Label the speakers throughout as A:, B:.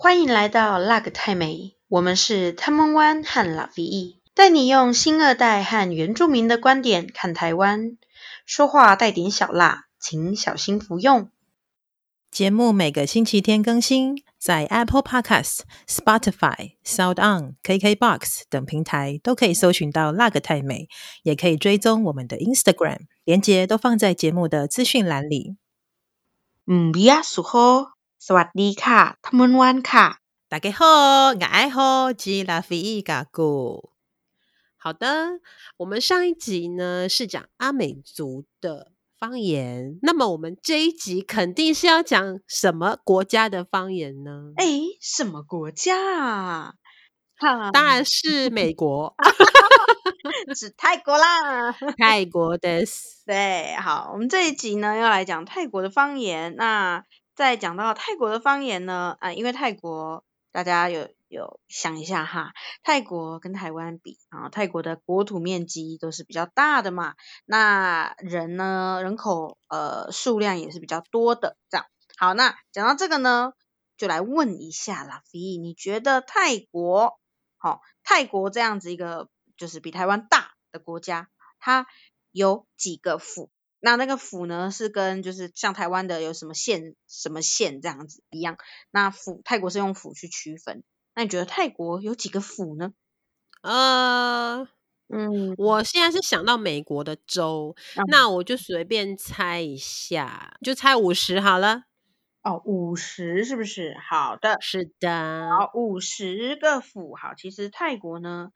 A: 欢迎来到辣个泰美，我们是 Taiwan One 和 LaVi，带你用新二代和原住民的观点看台湾，说话带点小辣，请小心服用。
B: 节目每个星期天更新，在 Apple Podcast、Spotify、Sound On、KKBox 等平台都可以搜寻到辣个泰美，也可以追踪我们的 Instagram，连接都放在节目的资讯栏里。
A: 嗯，比亚苏吼。 สวัสดีค่ะทัมวันค่ะ
B: 大家好，我爱好吉拉菲伊嘎古。
C: 好的，我们上一集呢是讲阿美族的方言，那么我们这一集肯定是要讲什么国家的方言呢？
A: 哎，什么国家啊？
C: 当然是美国，
A: 是泰国啦，
C: 泰国的。
A: 对，好，我们这一集呢要来讲泰国的方言，那。 在讲到泰国的方言呢，啊，因为泰国大家有有想一下哈，泰国跟台湾比啊，泰国的国土面积都是比较大的嘛，那人呢，人口呃数量也是比较多的，这样。好，那讲到这个呢，就来问一下啦，LaVi，你觉得泰国，好、泰国这样子一个就是比台湾大的国家，它有几个府？那那个府呢，是跟就是像台湾的有什么县什么县这样子一样。那府泰国是用府去区分。那你觉得泰国有几个府呢？
C: 呃，嗯，我现在是想到美国的州，嗯、那我就随便猜一下，就猜五十好了。
A: 哦，五十是不是？好的，
C: 是的。
A: 好，五十个府。好，其实泰国呢，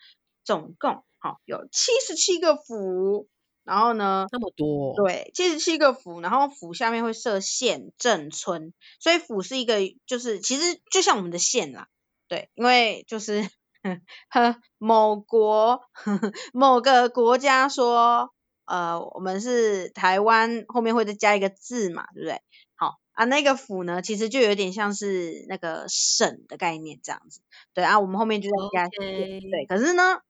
A: 总共好有七十七个府。然后呢，
C: 那么多，
A: 对，七十七个府，然后府下面会设县、镇、村，所以府是一个，就是其实就像我们的县啦，对，因为就是 呵某国 某个国家说，呃，我们是台湾，后面会再加一个字嘛，对不对？好啊，那个府呢，其实就有点像是那个省的概念这样子，对啊，我们后面就再加.对，可是呢，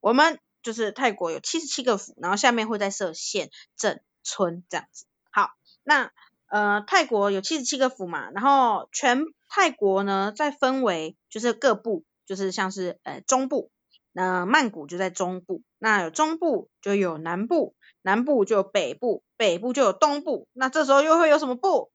A: 我们。就是泰国有七十七个府，然后下面会再设县、镇、村这样子。好，那呃泰国有七十七个府嘛，然后全泰国呢再分为就是各部，就是像是呃中部，那曼谷就在中部，那有中部就有南部，南部就有北部，北部就有东部，那这时候又会有什么部？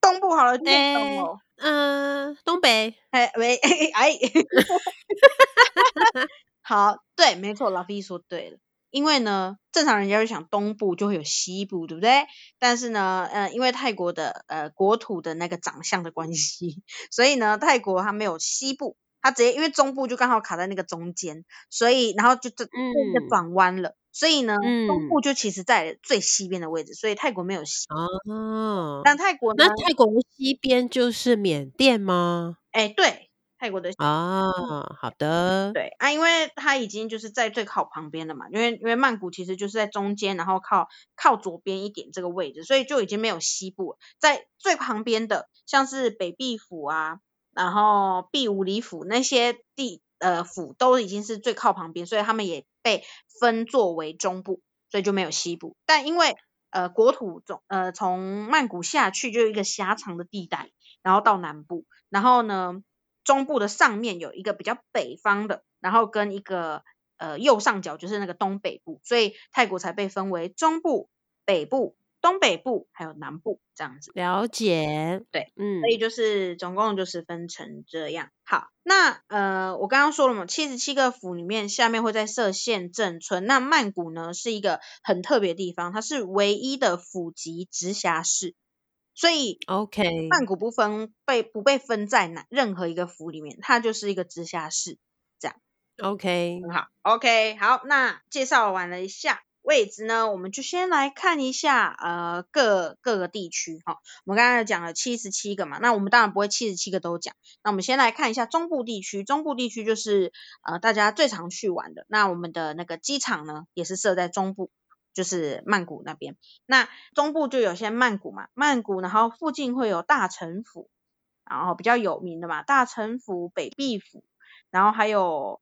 A: 东部好了，
C: 哎，嗯，东北，
A: 哎喂，哎。好，对，没错，老 V 说对了，因为呢，正常人家会想东部就会有西部，对不对？但是呢，呃，因为泰国的呃国土的那个长相的关系，所以呢，泰国它没有西部，它直接因为中部就刚好卡在那个中间，所以然后就这嗯就转弯了，所以呢，嗯、东部就其实在最西边的位置，所以泰国没有西。
C: 哦，
A: 但泰国呢，
C: 那泰国的西边就是缅甸吗？
A: 哎，对。泰国的
C: 啊，好的，
A: 对啊，因为它已经就是在最靠旁边了嘛，因为因为曼谷其实就是在中间，然后靠靠左边一点这个位置，所以就已经没有西部了，在最旁边的像是北壁府啊，然后碧武里府那些地呃府都已经是最靠旁边，所以他们也被分作为中部，所以就没有西部。但因为呃国土总呃从曼谷下去就有一个狭长的地带，然后到南部，然后呢。中部的上面有一个比较北方的，然后跟一个呃右上角就是那个东北部，所以泰国才被分为中部、北部、东北部还有南部这样子。
C: 了解，
A: 对，嗯，所以就是总共就是分成这样。好，那呃我刚刚说了嘛，七十七个府里面下面会在设县、镇、村。那曼谷呢是一个很特别的地方，它是唯一的府级直辖市。所以
C: ，OK，
A: 曼谷不分被不被分在哪任何一个府里面，它就是一个直辖市，这样。
C: OK，
A: 很好，OK，好，那介绍完了一下位置呢，我们就先来看一下呃各各个地区哈。我们刚才讲了七十七个嘛，那我们当然不会七十七个都讲，那我们先来看一下中部地区，中部地区就是呃大家最常去玩的，那我们的那个机场呢也是设在中部。就是曼谷那边，那中部就有些曼谷嘛，曼谷，然后附近会有大城府，然后比较有名的嘛，大城府、北碧府，然后还有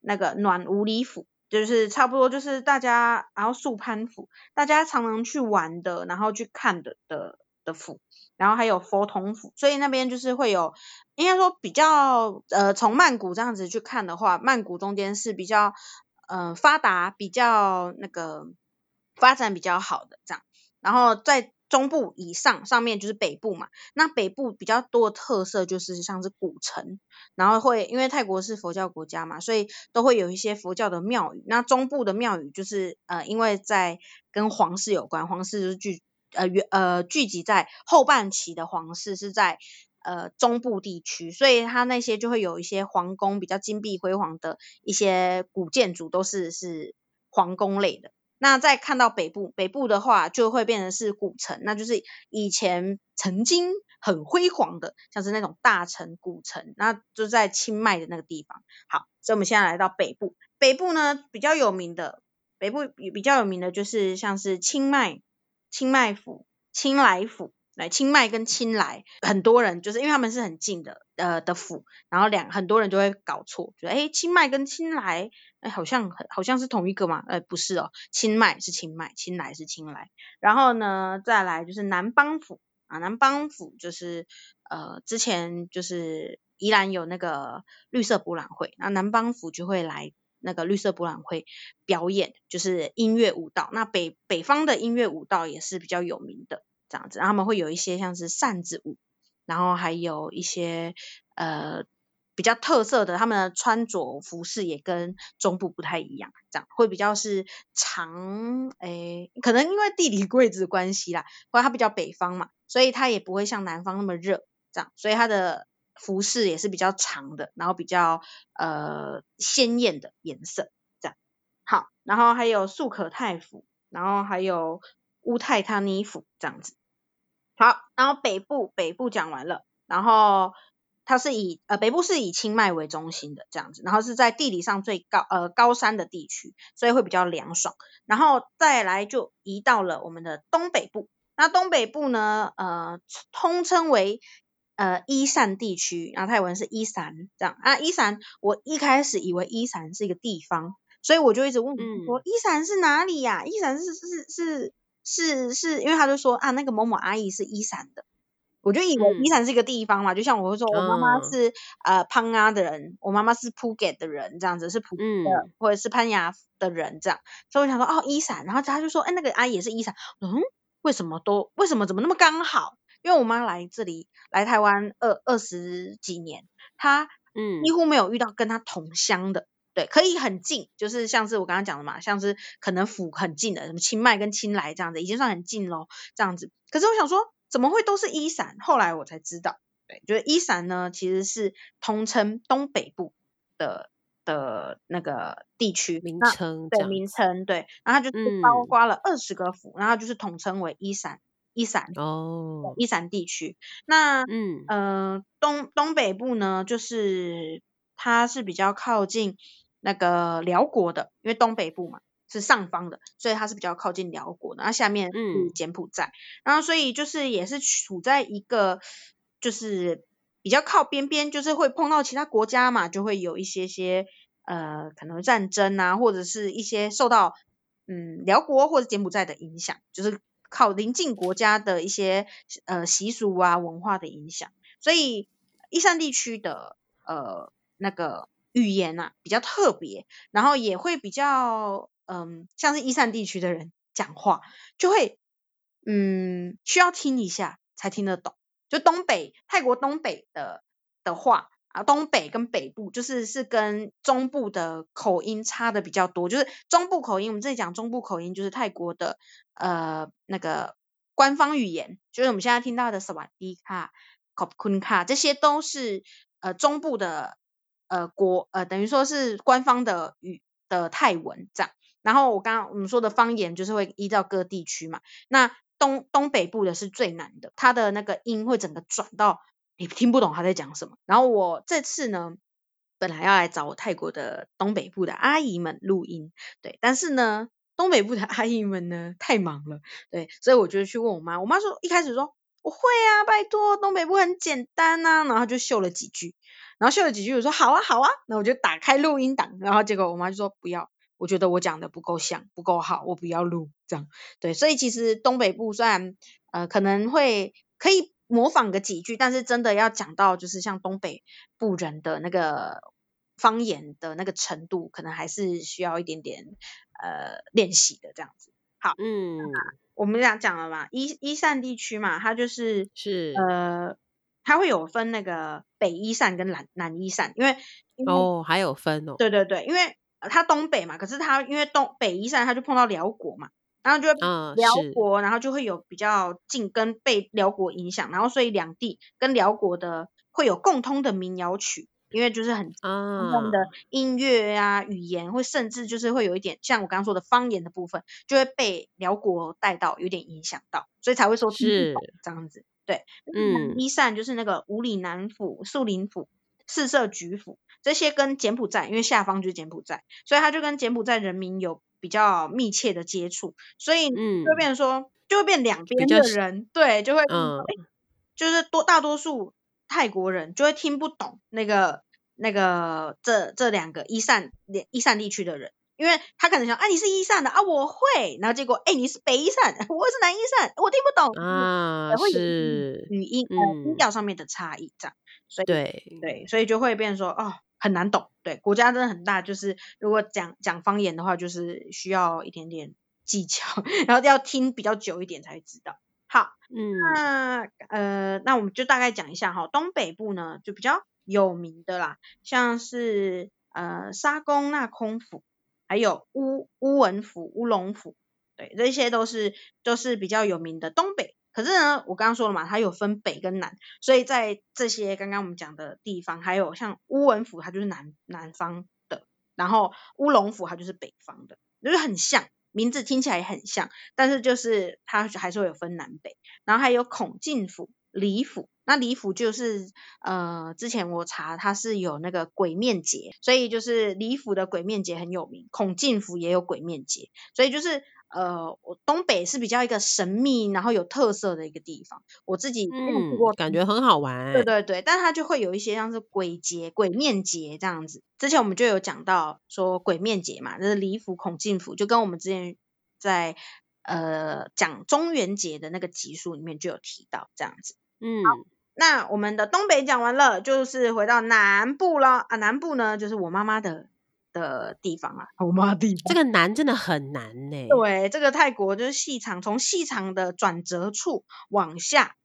A: 那个暖武里府，就是差不多就是大家，然后素攀府，大家常常去玩的，然后去看的的的府，然后还有佛统府，所以那边就是会有，应该说比较呃，从曼谷这样子去看的话，曼谷中间是比较呃发达，比较那个发展比较好的这样，然后在。中部以上，上面就是北部嘛。那北部比较多的特色就是像是古城，然后会因为泰国是佛教国家嘛，所以都会有一些佛教的庙宇。那中部的庙宇就是呃，因为在跟皇室有关，皇室就是聚呃呃聚集在后半期的皇室是在呃中部地区，所以它那些就会有一些皇宫比较金碧辉煌的一些古建筑，都是是皇宫类的。那再看到北部，北部的话就会变成是古城，那就是以前曾经很辉煌的，像是那种大城古城，那就在清迈的那个地方。好，所以我们现在来到北部，北部呢比较有名的，北部比较有名的就是像是清迈、清迈府、清莱府。来清迈跟清莱，很多人就是因为他们是很近的，呃的府，然后两很多人就会搞错，觉得诶清迈跟清莱，哎好像好像是同一个嘛，呃不是哦，清迈是清迈，清莱是清莱，然后呢再来就是南邦府啊，南邦府就是呃之前就是宜兰有那个绿色博览会，那南邦府就会来那个绿色博览会表演，就是音乐舞蹈，那北北方的音乐舞蹈也是比较有名的。这样子，然后他们会有一些像是扇子舞，然后还有一些呃比较特色的，他们的穿着服饰也跟中部不太一样，这样会比较是长，诶，可能因为地理位置关系啦，或者它比较北方嘛，所以它也不会像南方那么热，这样，所以它的服饰也是比较长的，然后比较呃鲜艳的颜色，这样。好，然后还有素可泰府，然后还有乌泰他尼府这样子。好，然后北部北部讲完了，然后它是以呃北部是以清迈为中心的这样子，然后是在地理上最高呃高山的地区，所以会比较凉爽。然后再来就移到了我们的东北部，那东北部呢呃通称为呃伊善地区，然后泰文是伊善这样啊伊善，我一开始以为伊善是一个地方，所以我就一直问说伊善、嗯、是哪里呀、啊？伊善是是是。是是是因为他就说啊，那个某某阿姨是伊善的，我就以为伊善是一个地方嘛，嗯、就像我会说我妈妈是、嗯、呃潘阿的人，我妈妈是普给的人这样子，是普吉的、嗯、或者是潘雅的人这样，所以我想说哦伊善，然后他就说哎那个阿姨也是伊善，嗯，为什么都为什么怎么那么刚好？因为我妈来这里来台湾二二十几年，她嗯。几乎没有遇到跟她同乡的。对，可以很近，就是像是我刚刚讲的嘛，像是可能府很近的，什么清迈跟清莱这样子，已经算很近咯。这样子。可是我想说，怎么会都是伊善？后来我才知道，对，就是伊善呢，其实是通称东北部的的那个地区
C: 名称，
A: 对名称，对，然后它就是包括了二十个府，嗯、然后就是统称为伊善，伊善哦，伊善地区。那嗯呃东东北部呢，就是它是比较靠近。那个辽国的，因为东北部嘛是上方的，所以它是比较靠近辽国的。那下面是柬埔寨，嗯、然后所以就是也是处在一个就是比较靠边边，就是会碰到其他国家嘛，就会有一些些呃可能战争啊，或者是一些受到嗯辽国或者柬埔寨的影响，就是靠邻近国家的一些呃习俗啊文化的影响，所以伊善地区的呃那个。语言啊比较特别，然后也会比较嗯，像是伊善地区的人讲话就会嗯需要听一下才听得懂。就东北泰国东北的的话啊，东北跟北部就是是跟中部的口音差的比较多。就是中部口音，我们这里讲中部口音就是泰国的呃那个官方语言，就是我们现在听到的萨瓦迪卡、考普坤卡，这些都是呃中部的。呃，国呃，等于说是官方的语的泰文这样。然后我刚刚我们说的方言就是会依照各地区嘛。那东东北部的是最难的，它的那个音会整个转到你听不懂他在讲什么。然后我这次呢，本来要来找我泰国的东北部的阿姨们录音，对，但是呢，东北部的阿姨们呢太忙了，对，所以我就去问我妈，我妈说一开始说我会啊，拜托，东北部很简单啊，然后就秀了几句。然后秀了几句，我说好啊好啊，那我就打开录音档，然后结果我妈就说不要，我觉得我讲的不够像，不够好，我不要录这样。对，所以其实东北部虽然呃可能会可以模仿个几句，但是真的要讲到就是像东北部人的那个方言的那个程度，可能还是需要一点点呃练习的这样子。好，
C: 嗯，
A: 我们俩讲了嘛，伊伊善地区嘛，它就是
C: 是。
A: 呃，它会有分那个北伊善跟南南伊善，因为，
C: 哦还有分哦，
A: 对对对，因为它东北嘛，可是它因为东北伊善，它就碰到辽国嘛。然后就辽国，嗯、然后就会有比较近跟被辽国影响，然后所以两地跟辽国的会有共通的民谣曲，因为就是很他们的音乐啊、语言，会甚至就是会有一点像我刚刚说的方言的部分，就会被辽国带到，有点影响到，所以才会说是这样子。对，嗯，伊善就是那个五里南府、树林府、四社菊府这些跟柬埔寨，因为下方就是柬埔寨，所以他就跟柬埔寨人民有。比较密切的接触，所以就会变成说，嗯、就会变两边的人，对，就会，嗯，就是多大多数泰国人就会听不懂那个那个这这两个伊善伊善地区的人，因为他可能想，啊，你是伊善的啊，我会，然后结果，哎，你是北伊善，我是南伊善，我听不懂，
C: 啊，
A: 会
C: 是
A: 语音呃音调上面的差异这样，所以
C: 对。
A: 对，所以就会变成说，哦。很难懂，对，国家真的很大，就是如果讲讲方言的话，就是需要一点点技巧，然后要听比较久一点才会知道。好，嗯，那呃，那我们就大概讲一下哈，东北部呢就比较有名的啦，像是呃沙公那空府，还有乌乌文府、乌龙府，对，这些都是都是比较有名的东北。可是呢，我刚刚说了嘛，它有分北跟南，所以在这些刚刚我们讲的地方，还有像乌文府，它就是南南方的，然后乌龙府它就是北方的，就是很像，名字听起来很像，但是就是它还是会有分南北，然后还有孔敬府、李府，那李府就是呃，之前我查它是有那个鬼面节，所以就是李府的鬼面节很有名，孔敬府也有鬼面节，所以就是。呃，我东北是比较一个神秘，然后有特色的一个地方。我自己
C: 嗯，过感觉很好玩。
A: 对对对，但是它就会有一些像是鬼节、鬼面节这样子。之前我们就有讲到说鬼面节嘛，就是李府、孔敬府，就跟我们之前在呃讲中元节的那个集数里面就有提到这样子。
C: 嗯，
A: 好，那我们的东北讲完了，就是回到南部了啊。南部呢，就是我妈妈的。的地方啊，我妈地方。
C: 这个南真的很难呢。
A: 对，这个泰国就是细长，从细长的转折处往下，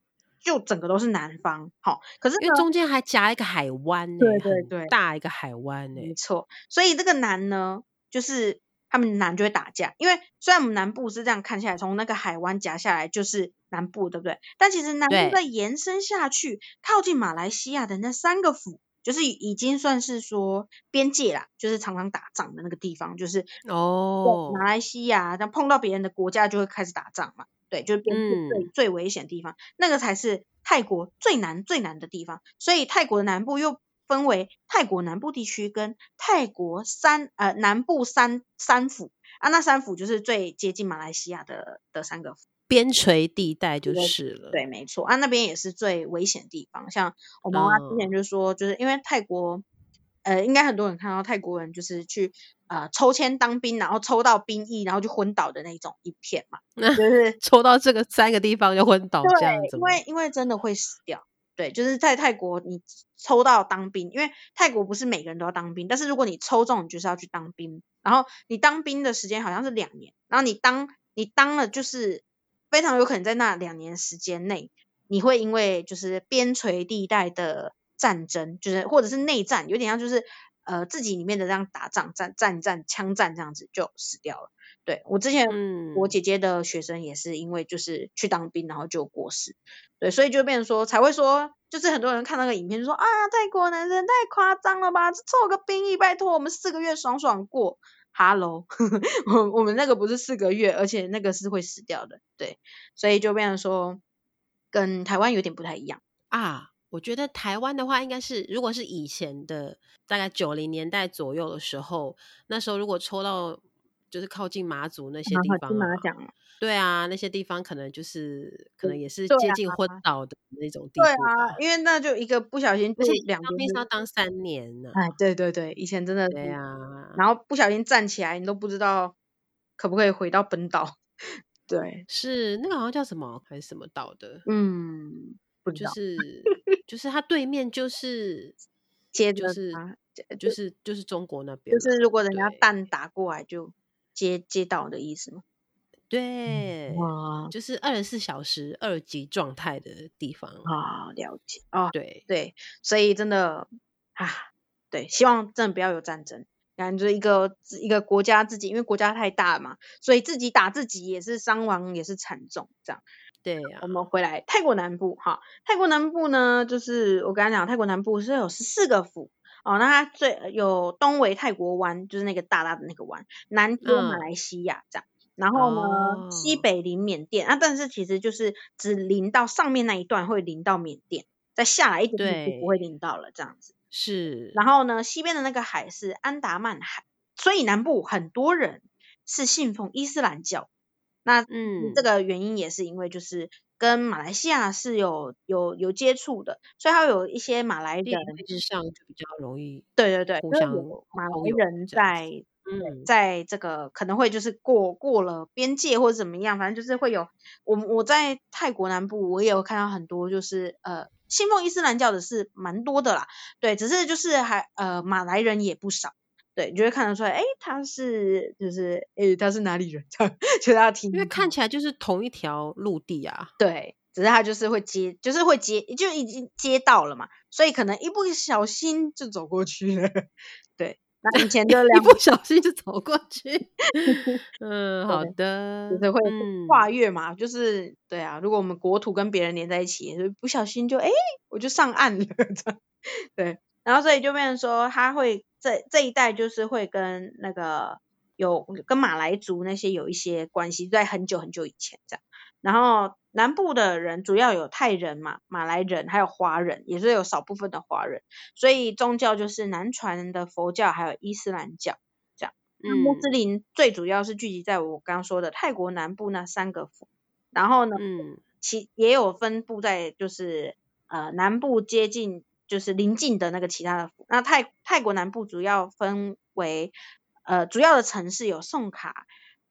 A: 就整个都是南方。好，可是
C: 因为中间还夹一个海湾，
A: 对对对，
C: 大一个海湾呢。
A: 没错，所以这个南呢，就是他们南就会打架。因为虽然我们南部是这样看下来，从那个海湾夹下来就是南部，对不对？但其实南部再延伸下去，靠近马来西亚的那三个府。就是已经算是说边界啦，就是常常打仗的那个地方，就是
C: 哦，
A: 马来西亚，这样碰到别人的国家就会开始打仗嘛，对，就是边界最、嗯、最危险的地方，那个才是泰国最难最难的地方。所以泰国的南部又分为泰国南部地区跟泰国三呃南部三三府啊，那三府就是最接近马来西亚的的三个府。
C: 边陲地带就是了，
A: 对，没错啊，那边也是最危险的地方。像我妈妈之前就说，就是因为泰国，嗯、呃，应该很多人看到泰国人就是去呃抽签当兵，然后抽到兵役，然后就昏倒的那种影片嘛，就是
C: 抽到这个三个地方就昏倒这样子。
A: 因为因为真的会死掉，对，就是在泰国你抽到当兵，因为泰国不是每个人都要当兵，但是如果你抽中，你就是要去当兵，然后你当兵的时间好像是两年，然后你当你当了就是。非常有可能在那两年时间内，你会因为就是边陲地带的战争，就是或者是内战，有点像就是呃自己里面的这样打仗战战战枪战这样子就死掉了。对，我之前我姐姐的学生也是因为就是去当兵然后就过世。对，所以就变成说才会说，就是很多人看那个影片就说啊，泰国男生太夸张了吧，凑个兵役，拜托我们四个月爽爽过。哈喽，我我们那个不是四个月，而且那个是会死掉的，对，所以就变成说跟台湾有点不太一样
C: 啊。我觉得台湾的话，应该是如果是以前的大概九零年代左右的时候，那时候如果抽到。就是靠近马祖那些地方，对啊，那些地方可能就是可能也是接近昏倒的那种地方。
A: 对啊，因为那就一个不小心，就是两
C: 边是要当三年呢。
A: 哎，对对对，以前真的
C: 对啊，
A: 然后不小心站起来，你都不知道可不可以回到本岛。对，
C: 是那个好像叫什么还是什么岛的？
A: 嗯，不知道，
C: 就 是就是它对面就是
A: 接
C: 着就是就是就是中国那边，
A: 就是如果人家弹打过来就接接到的意思吗？
C: 对，哇，就是二十四小时二级状态的地方
A: 啊，了解啊，
C: 对
A: 对，所以真的啊，对，希望真的不要有战争。感觉一个一个国家自己，因为国家太大嘛，所以自己打自己也是伤亡也是惨重，这
C: 样。对、啊。
A: 我们回来泰国南部哈，泰国南部呢，就是我刚才讲，泰国南部是有十四个府哦，那它最有东为泰国湾，就是那个大大的那个湾，南接马来西亚这样，嗯、然后呢、哦、西北临缅甸啊，但是其实就是只临到上面那一段会临到缅甸，再下来一点就不会临到了这样子。
C: 是，
A: 然后呢，西边的那个海是安达曼海，所以南部很多人是信奉伊斯兰教。那嗯，这个原因也是因为就是跟马来西亚是有有有接触的，所以它有一些马来人
C: 之上就比较容易，
A: 对对对，互相马来人在嗯，在这个可能会就是过过了边界或者怎么样，反正就是会有我我在泰国南部我也有看到很多就是呃。信奉伊斯兰教的是蛮多的啦，对，只是就是还呃马来人也不少，对，你就会看得出来，哎，他是就是哎他是哪里人？这样就要听，
C: 因为看起来就是同一条陆地啊，
A: 对，只是他就是会接，就是会接，就已经接到了嘛，所以可能一不小心就走过去了，对。那以前的 两
C: 一不小心就走过去，嗯，好的，
A: 就是会跨。越嘛，嗯、就是对啊，如果我们国土跟别人连在一起，就不小心就哎，我就上岸了，对，然后所以就变成说，他会这这一带就是会跟那个有跟马来族那些有一些关系，在很久很久以前这样，然后。南部的人主要有泰人嘛，马来人，还有华人，也是有少部分的华人，所以宗教就是南传的佛教，还有伊斯兰教这样。嗯，穆斯林最主要是聚集在我刚刚说的泰国南部那三个府，然后呢，嗯，其也有分布在就是呃南部接近就是邻近的那个其他的府。那泰泰国南部主要分为呃主要的城市有宋卡，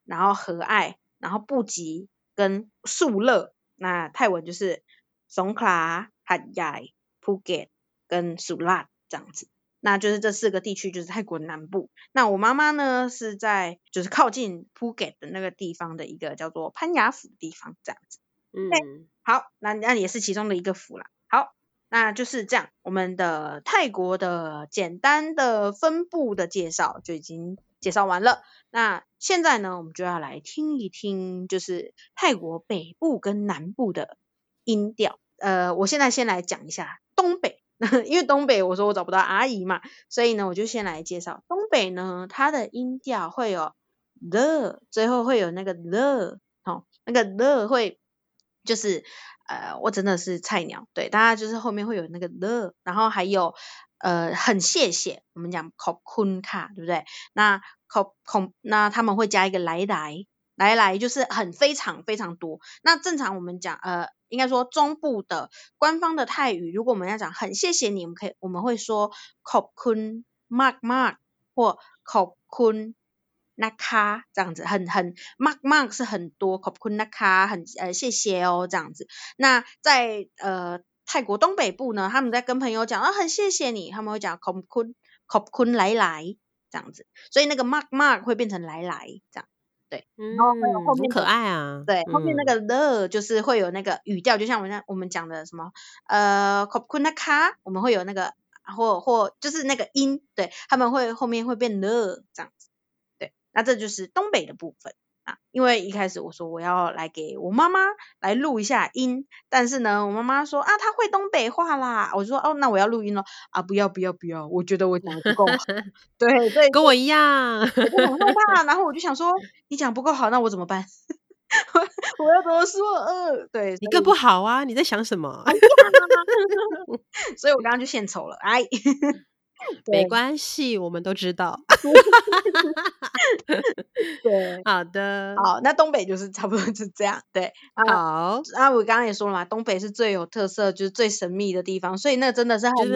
A: 然后和爱，然后布吉跟素勒。那泰文就是松克拉、海雅、普吉跟苏拉这样子，那就是这四个地区就是泰国南部。那我妈妈呢是在就是靠近普吉的那个地方的一个叫做潘雅府的地方这样子。嗯，好，那那也是其中的一个府啦。好，那就是这样，我们的泰国的简单的分布的介绍就已经介绍完了。那现在呢，我们就要来听一听，就是泰国北部跟南部的音调。呃，我现在先来讲一下东北，因为东北我说我找不到阿姨嘛，所以呢，我就先来介绍东北呢，它的音调会有 the，最后会有那个 the，哦，那个 the 会就是呃，我真的是菜鸟，对，大家就是后面会有那个的，然后还有呃，很谢谢，我们讲考坤卡，对不对？那口口，那他们会加一个来来来来，就是很非常非常多。那正常我们讲，呃，应该说中部的官方的泰语，如果我们要讲很谢谢你，我们可以我们会说口坤 mark mark 或口坤那卡这样子，很很 mark mark 是很多，k u n 那卡很呃谢谢哦这样子。那在呃泰国东北部呢，他们在跟朋友讲啊很谢谢你，他们会讲 k u n k u n 来来。这样子，所以那个 mark mark 会变成来来这样，对，然后会有后面、
C: 嗯、可爱啊，
A: 对，后面那个 the 就是会有那个语调，就像我们我们讲的什么呃 kopunaka 我们会有那个或或就是那个音，对，他们会后面会变 the 这样子，对，那这就是东北的部分。啊，因为一开始我说我要来给我妈妈来录一下音，但是呢，我妈妈说啊，她会东北话啦，我就说哦，那我要录音咯。啊，不要不要不要，我觉得我讲的不够好，对对，
C: 跟我一样，
A: 我很害 怕，然后我就想说，你讲不够好，那我怎么办？我要怎么说？呃，对，
C: 你更不好啊，你在想什么？
A: 所以我刚刚就献丑了，哎。
C: 没关系，我们都知道。
A: 对，
C: 好的，
A: 好，那东北就是差不多是这样。对，
C: 好。
A: 啊，我刚刚也说了嘛，东北是最有特色，就是最神秘的地方，所以那真的是很
C: 就是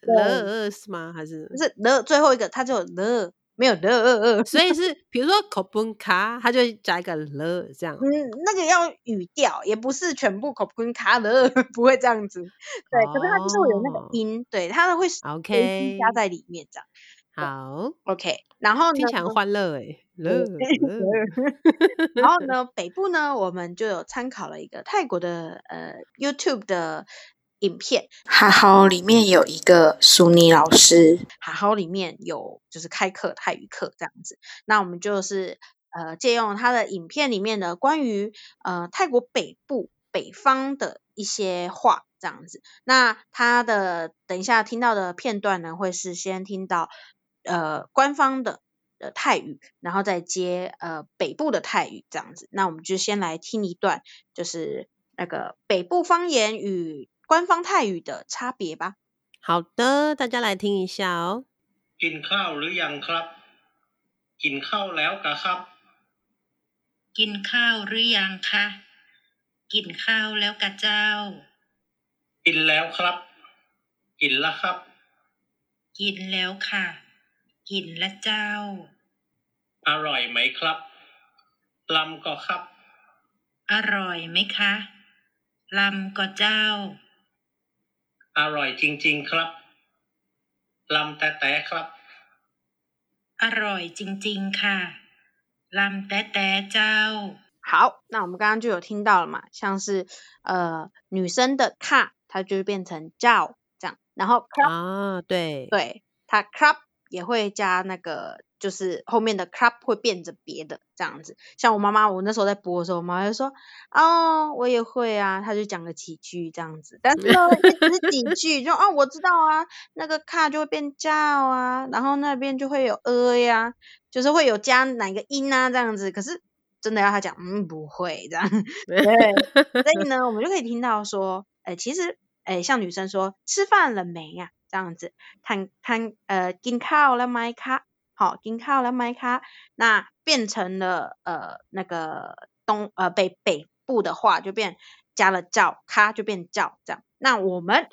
C: 了了是吗？还是
A: 不是了？最后一个它就有了，没有了。
C: 所以是比如说口本卡，它就加一个了这样。
A: 嗯，那个要语调，也不是全部口本卡了，不会这样子。对，哦、可是它就是会有那个音，对，它会 OK 加在里面这样。
C: 好
A: ，OK，然后呢？
C: 非常欢乐哎，乐
A: 然后呢，北部呢，我们就有参考了一个泰国的呃 YouTube 的影片，哈好里面有一个苏尼老师，哈好里面有就是开课泰语课这样子，那我们就是呃借用他的影片里面的关于呃泰国北部北方的一些话这样子，那他的等一下听到的片段呢，会是先听到。呃，官方的呃泰语，然后再接呃北部的泰语这样子。那我们就先来听一段，就是那个北部方言与官方泰语的差别吧。
C: 好的，大家来听一下哦。
D: กินข้าวหรือยังครับกินข้าวแล้วกะครับ
E: กินข้าวหรือยังคะกินข้าวแล้วกะเจ้า
D: กินแล้วครับกินแล้วครับ
E: กินแล้วค่ะกินและเจ้า
D: อร่อยไหมครับลำก็ครับ
E: อร่อยไหมคะลำก็เจ้า
D: อร่อยจริงๆครับลำแต่แต่ครับ
E: อร่อยจริงๆค่ะลำแต่แต่เจ้า
A: 好，那我们刚刚就有听到了嘛，像是呃女生的卡，它就变成叫这样，然后
C: 啊，对，
A: 对，它 club。也会加那个， 就是后面的 club 会变着别的这样子。像我妈妈，我那时候在播的时候，我妈就说：“哦，我也会啊。”她就讲了几句这样子，但是呢，只是几 句，就哦，我知道啊，那个卡就会变叫啊，然后那边就会有呃呀、啊，就是会有加哪个音啊这样子。可是真的要她讲，嗯，不会这样。对，所以呢，我们就可以听到说，哎、其实，哎、像女生说吃饭了没呀、这样子，看看呃，金卡了买卡，好，丁卡，我来买卡。那变成了呃，那个东呃北北部的话就变加了叫卡，就变叫这样。那我们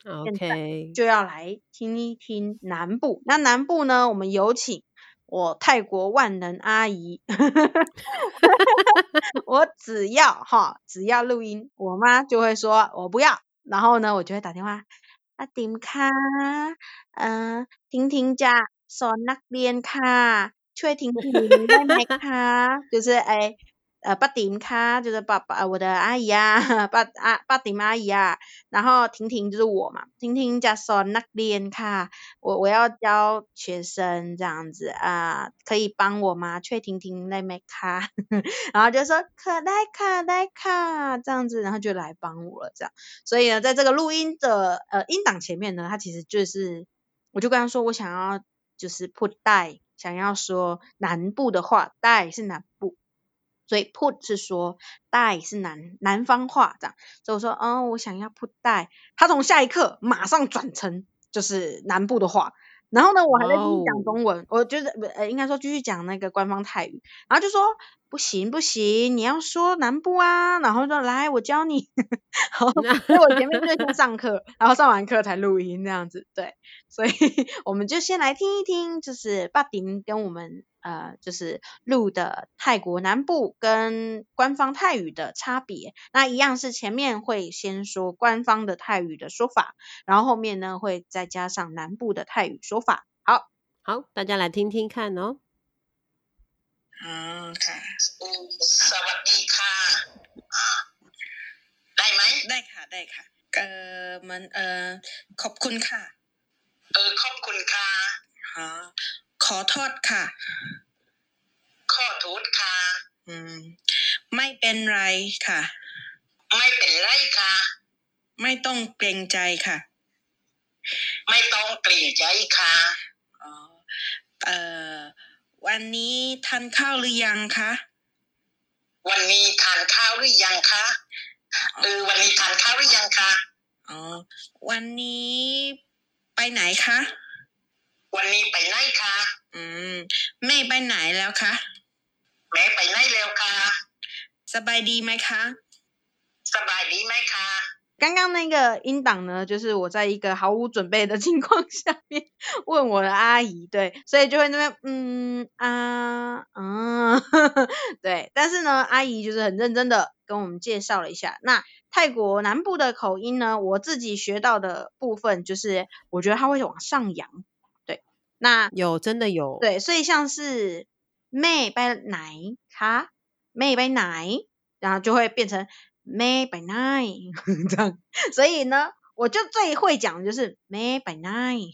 A: 就要来听一听南部。那南部呢，我们有请我泰国万能阿姨。我只要哈，只要录音，我妈就会说我不要。然后呢，我就会打电话阿顶卡，嗯，婷婷家。说那边卡，吹婷婷妹妹卡，就是哎，呃，八丁卡就是爸爸，我的阿姨啊，八阿八丁阿姨啊，然后婷婷就是我嘛，婷婷家说那边卡，我我要教学生这样子啊，可以帮我吗？吹婷婷妹妹卡，然后就说可来卡来卡这样子，然后就来帮我了这样，所以呢，在这个录音的呃音档前面呢，他其实就是，我就跟他说我想要就是 put 带。想要说南部的话，带是南部，所以 put 是说带是南南方话这样。所以我说，哦，我想要 put 带，他从下一刻马上转成就是南部的话。然后呢，我还在继续讲中文，我就是呃，应该说继续讲那个官方泰语，然后就说。不行不行，你要说南部啊，然后说来我教你，好，所以我前面就先上课，然后上完课才录音这样子，对，所以 我们就先来听一听，就是巴丁跟我们呃就是录的泰国南部跟官方泰语的差别，那一样是前面会先说官方的泰语的说法，然后后面呢会再加上南部的泰语说法，好，
C: 好，大家来听听看哦。
E: อืมค่ะ
D: สวัสดีค่ะได้ไหม
E: ได้ค่ะได้ค่ะเออมันเออขอบคุณค่ะ
D: เออขอบคุณค่ะ
E: อ๋อ ขอโทษค่ะ
D: ขอโทษค่ะ
E: อืม ไม่เป็นไรค่ะ
D: ไม่เป็นไรค่ะ
E: ไม่ต้องเกรงใจค่ะ
D: ไม่ต้องเกรงใจค่ะ
E: อ๋อ เออวันนี้ทานข้าวหรือยังคะ
D: วันนี้ทานข้าวหรือยังคะเออวันนี้ทานข้าวหรือยังคะ
E: อ๋อ วันนี้ไปไหนคะ
D: วันนี้ไปไหนคะ
E: อืมแม่ไปไหนแล้วคะ
D: แม่ไปไหนแล้วคะ
E: สบายดีไหมคะ
D: สบายดีไหมคะ
A: 刚刚那个音档呢，就是我在一个毫无准备的情况下面问我的阿姨，对，所以就会那边嗯啊嗯，对，但是呢，阿姨就是很认真的跟我们介绍了一下。那泰国南部的口音呢，我自己学到的部分就是，我觉得它会往上扬，对， 那
C: 有真的有，
A: 对，所以像是妹拜奶卡，妹拜奶，然后就会变成。May by nine 这样，所以呢，我就最会讲的就是 May by nine，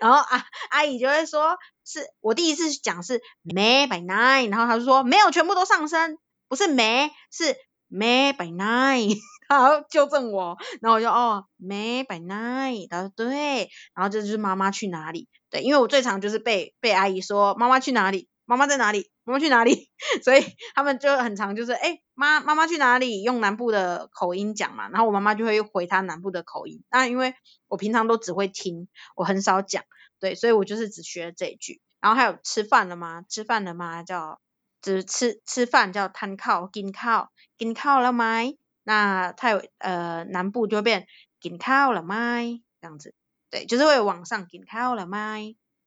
A: 然后啊阿姨就会说，是我第一次讲是 May by nine，然后她就说没有，全部都上升，不是 May 是 May by nine，然后纠正我，然后我就哦 May by nine，她说对，然后这就是妈妈去哪里，对，因为我最常就是被被阿姨说妈妈去哪里。妈妈在哪里？妈妈去哪里？所以他们就很常就是，哎、妈妈妈去哪里？用南部的口音讲嘛，然后我妈妈就会回他南部的口音。那因为我平常都只会听，我很少讲，对，所以我就是只学了这一句。然后还有吃饭了吗？吃饭了吗？叫只吃吃饭叫摊靠金靠金靠了吗？那太呃南部就会变金靠了吗？这样子，对，就是会往上 gin 靠了吗？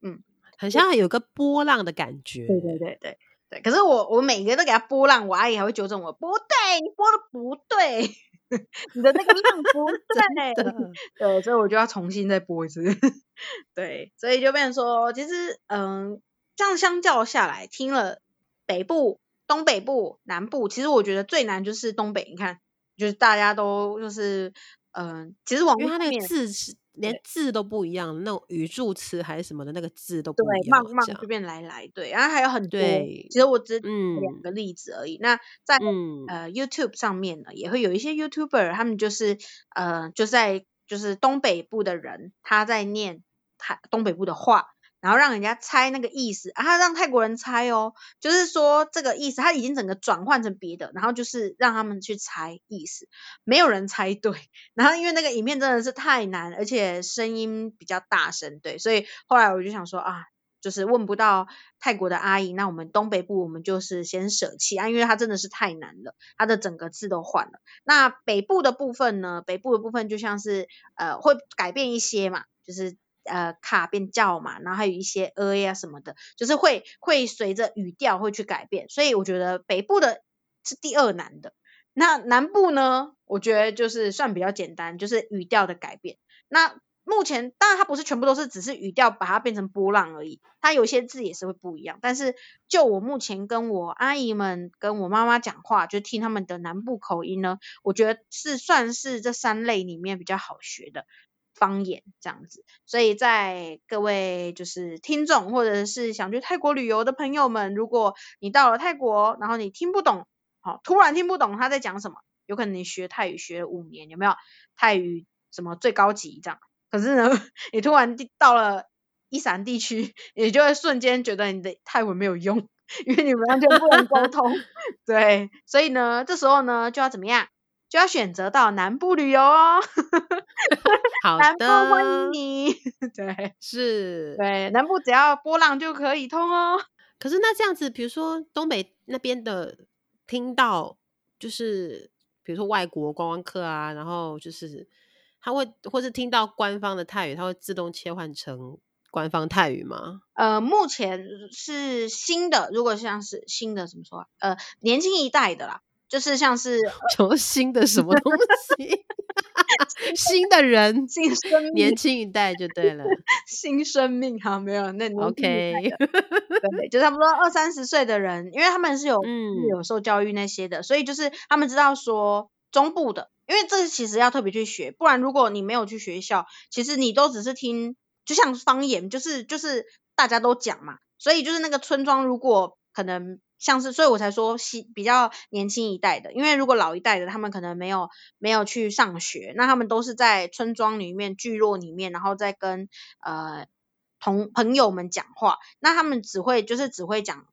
A: 嗯。
C: 很像有个波浪的感觉，
A: 对对对对对。可是我我每个都给他波浪，我阿姨还会纠正我，不对，你波的不对，你的那个浪不 对。的对，所以我就要重新再播一次。对，所以就变成说，其实嗯，这样相较下来，听了北部、东北部、南部，其实我觉得最难就是东北。你看，就是大家都就是嗯，其实往
C: 他那个字是。连字都不一样，那种语助词还是什么的那个字都不一样。
A: 对，慢慢这边来来，对，然后还有很多。对，其实我只举两个例子而已。嗯、那在、嗯、呃 YouTube 上面呢，也会有一些 YouTuber，他们就是呃就在就是东北部的人，他在念他东北部的话。然后让人家猜那个意思啊，他让泰国人猜哦，就是说这个意思，他已经整个转换成别的，然后就是让他们去猜意思，没有人猜对。然后因为那个影片真的是太难，而且声音比较大声，对，所以后来我就想说啊，就是问不到泰国的阿姨，那我们东北部我们就是先舍弃啊，因为它真的是太难了，它的整个字都换了。那北部的部分呢？北部的部分就像是呃会改变一些嘛，就是。呃，卡变叫嘛，然后还有一些呃呀什么的，就是会会随着语调会去改变，所以我觉得北部的是第二难的。那南部呢，我觉得就是算比较简单，就是语调的改变。那目前当然它不是全部都是只是语调把它变成波浪而已，它有些字也是会不一样。但是就我目前跟我阿姨们跟我妈妈讲话，就听他们的南部口音呢，我觉得是算是这三类里面比较好学的。方言这样子，所以在各位就是听众或者是想去泰国旅游的朋友们，如果你到了泰国，然后你听不懂，好，突然听不懂他在讲什么，有可能你学泰语学了五年，有没有泰语什么最高级这样？可是呢，你突然到了伊散地区，你就会瞬间觉得你的泰文没有用，因为你们完全不能沟通。对，所以呢，这时候呢就要怎么样？就要选择到南部旅游哦。
C: 好的，
A: 南部欢迎你。对，
C: 是，
A: 对，南部只要波浪就可以通哦。
C: 可是那这样子，比如说东北那边的听到，就是比如说外国观光客啊，然后就是他会或是听到官方的泰语，他会自动切换成官方泰语吗？
A: 呃，目前是新的，如果像是新的怎么说啊？呃，年轻一代的啦。就是像是
C: 什么新的什么东西，新的人，
A: 新生命，
C: 年轻一代就对了，
A: 新生命哈，没有那
C: OK，
A: 对，就差不多二三十岁的人，因为他们是有嗯。有受教育那些的，所以就是他们知道说中部的，因为这其实要特别去学，不然如果你没有去学校，其实你都只是听，就像方言，就是就是大家都讲嘛，所以就是那个村庄如果可能。像是，所以我才说新比较年轻一代的，因为如果老一代的，他们可能没有没有去上学，那他们都是在村庄里面、聚落里面，然后再跟呃同朋友们讲话，那他们只会就是只会讲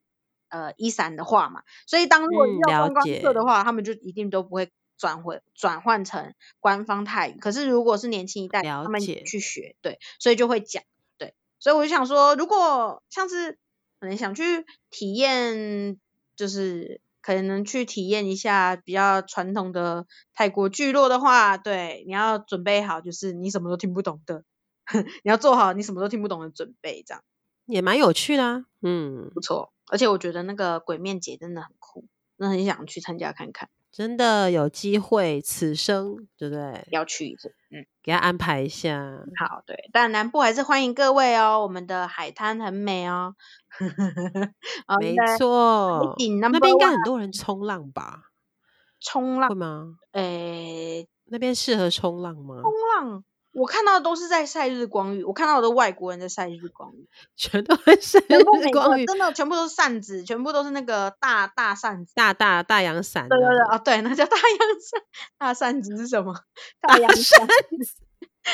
A: 呃伊斯兰的话嘛，所以当如果要观光客的话，嗯、他们就一定都不会转回转换成官方泰语。可是如果是年轻一代，他们去学，对，所以就会讲，对，所以我就想说，如果像是。可能想去体验，就是可能去体验一下比较传统的泰国聚落的话，对，你要准备好，就是你什么都听不懂的，你要做好你什么都听不懂的准备，这样
C: 也蛮有趣的啊，嗯，
A: 不错。而且我觉得那个鬼面节真的很酷，真的很想去参加看看。
C: 真的有机会，此生对不对？
A: 要去一次，嗯，
C: 给他安排一下。
A: 好，对，但南部还是欢迎各位哦。我们的海滩很美哦，
C: 没错。那边应该很多人冲浪吧？
A: 冲浪
C: 会吗？
A: 诶，
C: 那边适合冲浪吗？
A: 冲浪。我看到的都是在晒日光浴，我看到的外国人在晒日光浴，
C: 全都在晒日光浴，
A: 真的全部都是扇子，全部都是那个大大扇子，
C: 大大大阳伞。
A: 对对对，哦对，那叫大阳伞。大扇子是什么？大阳伞。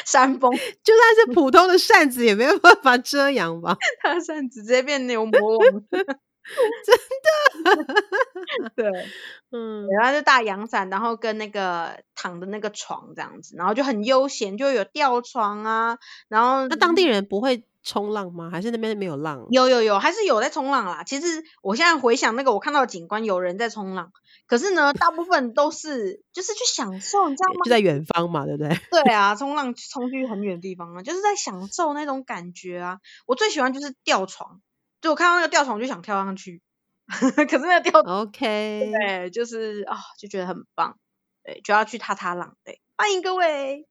A: 山峰，
C: 就算是普通的扇子也没有办法遮阳吧？
A: 大扇子直接变牛魔王。
C: 真的，
A: 对，嗯，然后就大阳伞，然后跟那个躺的那个床这样子，然后就很悠闲，就有吊床啊，然后
C: 那当地人不会冲浪吗？还是那边没有浪？
A: 有有有，还是有在冲浪啦。其实我现在回想那个我看到的景观，有人在冲浪，可是呢，大部分都是就是去享受，你知道吗？
C: 就在远方嘛，对不对？
A: 对啊，冲浪冲去很远的地方啊，就是在享受那种感觉啊。我最喜欢就是吊床。就我看到那个吊床就想跳上去，可是那个吊床
C: ，OK，
A: 对，就是啊、哦，就觉得很棒，对，就要去踏踏浪，对，欢迎各位，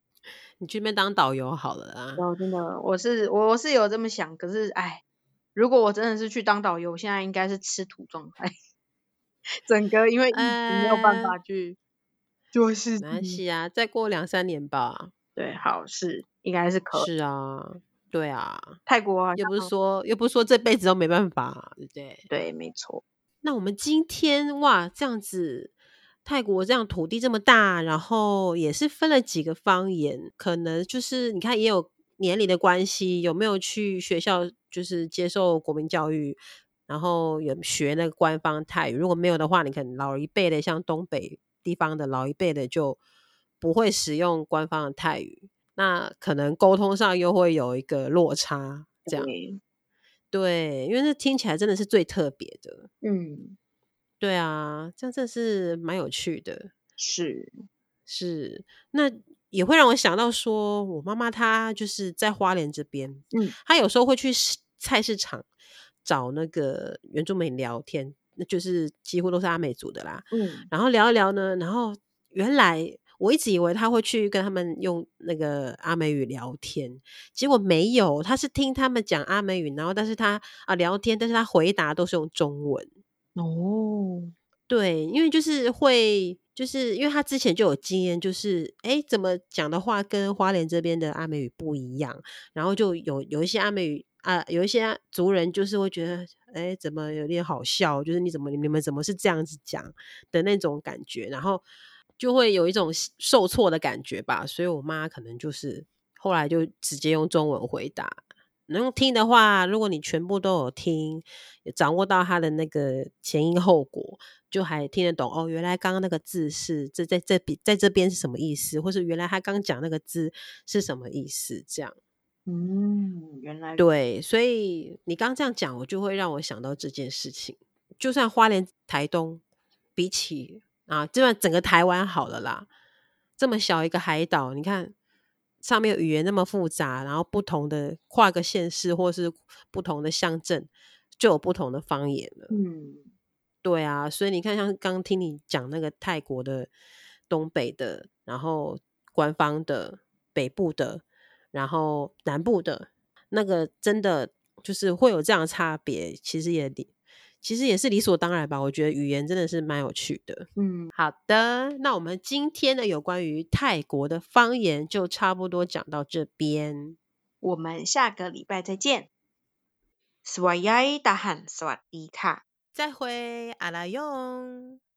C: 你去那边当导游好了啊。
A: 哦，真的，我是我是有这么想，可是哎，如果我真的是去当导游，我现在应该是吃土状态，整个因为没有办法去，呃、就是
C: 没关系啊，再过两三年吧。
A: 对，好，是应该是可以，
C: 是啊。对啊，
A: 泰国啊，
C: 又不是说又不是说这辈子都没办法，对不对？
A: 对，没错。
C: 那我们今天哇，这样子，泰国这样土地这么大，然后也是分了几个方言，可能就是你看也有年龄的关系，有没有去学校就是接受国民教育，然后有学那个官方泰语？如果没有的话，你可能老一辈的，像东北地方的老一辈的就不会使用官方的泰语。那可能沟通上又会有一个落差，这样对，因为那听起来真的是最特别的，
A: 嗯，
C: 对啊，这样真的是蛮有趣的，
A: 是。
C: 是，那也会让我想到说，我妈妈她就是在花莲这边，
A: 嗯，
C: 她有时候会去菜市场找那个原住民聊天，那就是几乎都是阿美族的啦，
A: 嗯，
C: 然后聊一聊呢，然后原来。我一直以为他会去跟他们用那个阿美语聊天，结果没有，他是听他们讲阿美语，然后但是他啊聊天，但是他回答都是用中文。
A: 哦，
C: 对，因为就是会，就是因为他之前就有经验，就是诶怎么讲的话跟花莲这边的阿美语不一样，然后就有有一些阿美语啊，有一些族人就是会觉得，诶怎么有点好笑，就是你怎么你们怎么是这样子讲的那种感觉，然后。就会有一种受挫的感觉吧，所以我妈可能就是后来就直接用中文回答。能听的话，如果你全部都有听，掌握到它的那个前因后果，就还听得懂哦。原来刚刚那个字是这在这边在这边是什么意思，或是原来他刚讲那个字是什么意思？这样，
A: 嗯，原来
C: 对，所以你刚刚这样讲，我就会让我想到这件事情。就算花莲、台东比起。啊，就算整个台湾好了啦，这么小一个海岛，你看上面语言那么复杂，然后不同的跨个县市或是不同的乡镇，就有不同的方言了。
A: 嗯，
C: 对啊，所以你看，像刚听你讲那个泰国的东北的，然后官方的北部的，然后南部的，那个真的就是会有这样的差别，其实也。其实也是理所当然吧，我觉得语言真的是蛮有趣的。
A: 嗯，
C: 好的，那我们今天呢，有关于泰国的方言就差不多讲到这边，
A: 我们下个礼拜再见。สวัสดี大汉，สวัสดีค่ะ，
C: 再会，阿拉勇。